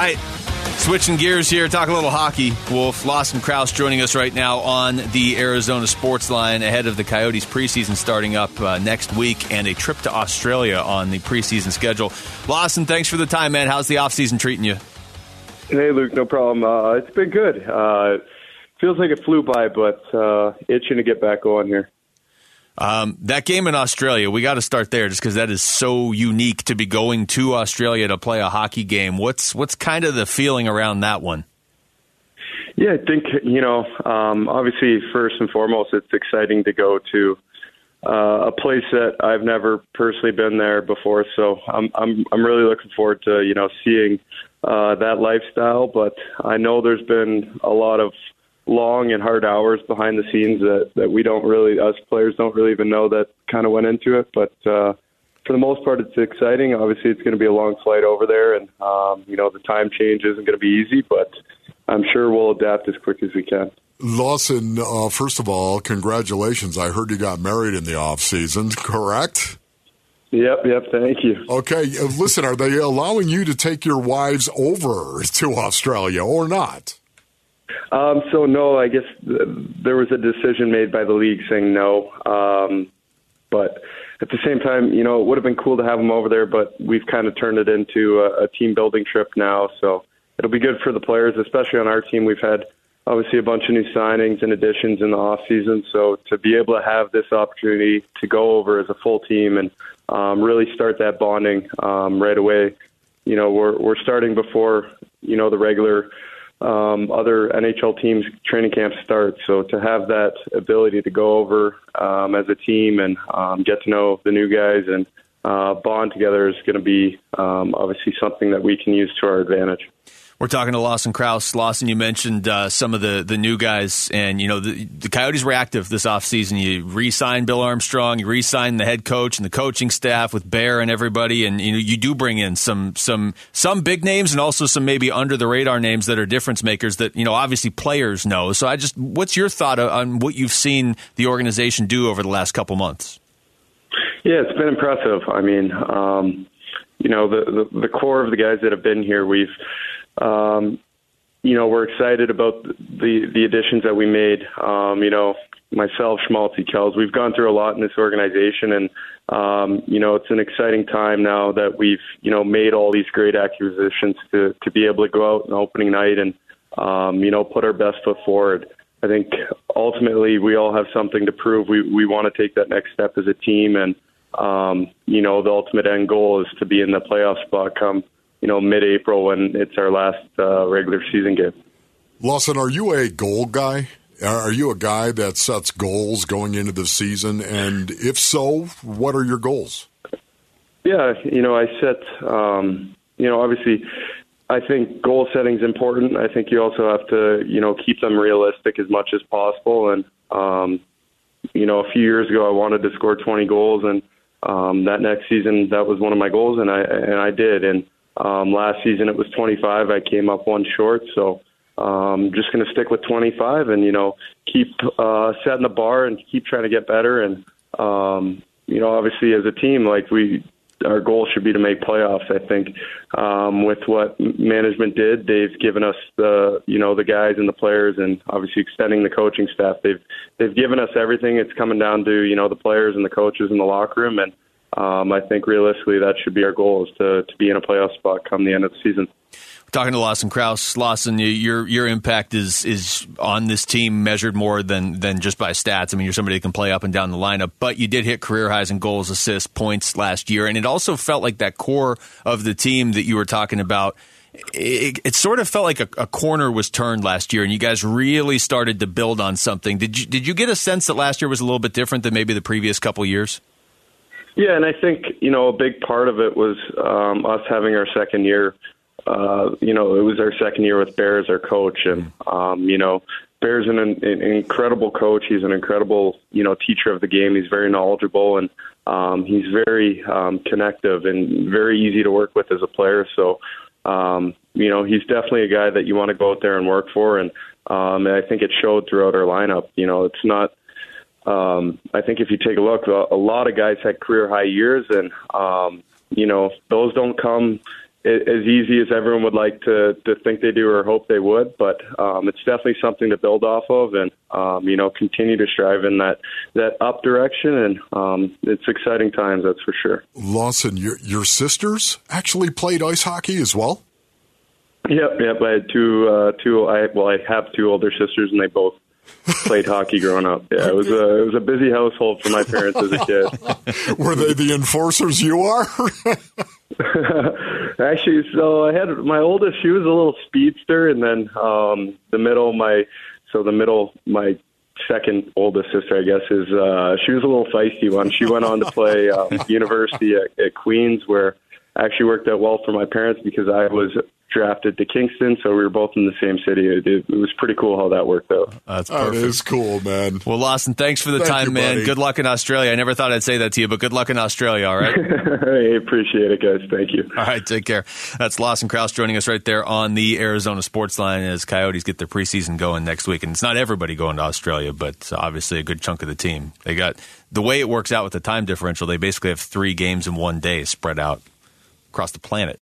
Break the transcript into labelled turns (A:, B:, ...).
A: right. Switching gears here, talk a little hockey. Wolf Lawson Crouse joining us right now on the Arizona Sports Line ahead of the Coyotes preseason starting up uh, next week and a trip to Australia on the preseason schedule. Lawson, thanks for the time, man. How's the offseason treating you?
B: Hey, Luke, no problem. Uh, it's been good. Uh, feels like it flew by, but uh, itching to get back on here.
A: Um, that game in Australia, we got to start there just because that is so unique to be going to Australia to play a hockey game. What's what's kind of the feeling around that one?
B: Yeah, I think you know. Um, obviously, first and foremost, it's exciting to go to uh, a place that I've never personally been there before. So I'm I'm I'm really looking forward to you know seeing uh, that lifestyle. But I know there's been a lot of long and hard hours behind the scenes that that we don't really us players don't really even know that kind of went into it but uh for the most part it's exciting obviously it's going to be a long flight over there and um you know the time change isn't going to be easy but i'm sure we'll adapt as quick as we can
C: Lawson, uh, first of all, congratulations. I heard you got married in the off season, correct?
B: Yep, yep, thank you.
C: Okay, uh, listen, are they allowing you to take your wives over to Australia or not?
B: Um, so no, I guess th- there was a decision made by the league saying no. Um, but at the same time, you know, it would have been cool to have them over there, but we've kind of turned it into a, a team building trip now. So it'll be good for the players, especially on our team. We've had obviously a bunch of new signings and additions in the off season. So to be able to have this opportunity to go over as a full team and um, really start that bonding um, right away, you know, we're we're starting before you know the regular um, other NHL teams training camps start. So to have that ability to go over um, as a team and um, get to know the new guys and uh, bond together is going to be um, obviously something that we can use to our advantage.
A: We're talking to Lawson Crouse. Lawson, you mentioned uh, some of the, the new guys, and you know the, the Coyotes were active this offseason. You re-signed Bill Armstrong, you re-signed the head coach and the coaching staff with Bear and everybody, and you know you do bring in some some some big names and also some maybe under the radar names that are difference makers that you know obviously players know. So I just, what's your thought on what you've seen the organization do over the last couple months?
B: Yeah, it's been impressive. I mean, um, you know the, the the core of the guys that have been here, we've um, you know, we're excited about the the additions that we made. Um, you know, myself, Schmaltzy, Kells, we've gone through a lot in this organization, and um, you know, it's an exciting time now that we've you know made all these great acquisitions to to be able to go out on opening night and um, you know put our best foot forward. I think ultimately we all have something to prove. We we want to take that next step as a team, and um, you know, the ultimate end goal is to be in the playoff spot come you know, mid-April when it's our last uh, regular season game.
C: Lawson, are you a goal guy? Are you a guy that sets goals going into the season? And if so, what are your goals?
B: Yeah, you know, I set, um, you know, obviously, I think goal setting is important. I think you also have to, you know, keep them realistic as much as possible. And, um, you know, a few years ago, I wanted to score 20 goals, and um, that next season, that was one of my goals, and I and I did. And um, last season it was 25. I came up one short, so um, just going to stick with 25 and you know keep uh, setting the bar and keep trying to get better. And um, you know, obviously as a team, like we, our goal should be to make playoffs. I think um, with what management did, they've given us the you know the guys and the players, and obviously extending the coaching staff. They've they've given us everything. It's coming down to you know the players and the coaches in the locker room and um, I think realistically that should be our goal is to, to be in a playoff spot come the end of the season.
A: talking to Lawson Crouse, Lawson, your your impact is is on this team measured more than than just by stats. I mean, you're somebody that can play up and down the lineup, but you did hit career highs in goals, assists, points last year, and it also felt like that core of the team that you were talking about. It, it sort of felt like a, a, corner was turned last year, and you guys really started to build on something. Did you did you get a sense that last year was a little bit different than maybe the previous couple years?
B: Yeah, and I think you know a big part of it was um, us having our second year. Uh, you know, it was our second year with Bear as our coach, and um, you know, Bear's an, an incredible coach. He's an incredible you know teacher of the game. He's very knowledgeable and um, he's very um, connective and very easy to work with as a player. So, um, you know, he's definitely a guy that you want to go out there and work for, and um, and I think it showed throughout our lineup. You know, it's not um, I think if you take a look, a, a lot of guys had career high years, and um, you know those don't come as easy as everyone would like to to think they do or hope they would, but um, it's definitely something to build off of, and um, you know, continue to strive in that that up direction. And um, it's exciting times, that's for sure.
C: Lawson, your your sisters actually played ice hockey as well.
B: Yep, yep. I had two, uh, two. I well, I have two older sisters, and they both played hockey growing up. Yeah, it was a it was a busy household for my parents as a kid.
C: Were they the enforcers you are?
B: Actually, so I had my oldest. She was a little speedster, and then um, the middle, my so the middle, my second oldest sister, I guess, is uh, she was a little feisty one. She went on to play um, university at, at Queens, where I actually worked out well for my parents because I was drafted to Kingston, so we were both in the same city. It, it was pretty cool how that worked out.
A: That's perfect.
C: That is cool, man.
A: Well, Lawson, thanks for the
C: Thank
A: time,
C: you,
A: man.
C: buddy.
A: Good luck in Australia. I never thought I'd say that to you, but good luck in Australia, all right?
B: I appreciate it, guys. Thank you.
A: All right, take care. That's Lawson Crouse joining us right there on the Arizona Sports Line as Coyotes get their preseason going next week. And it's not everybody going to Australia, but obviously a good chunk of the team. They got the way it works out with the time differential, they basically have three games in one day spread out across the planet.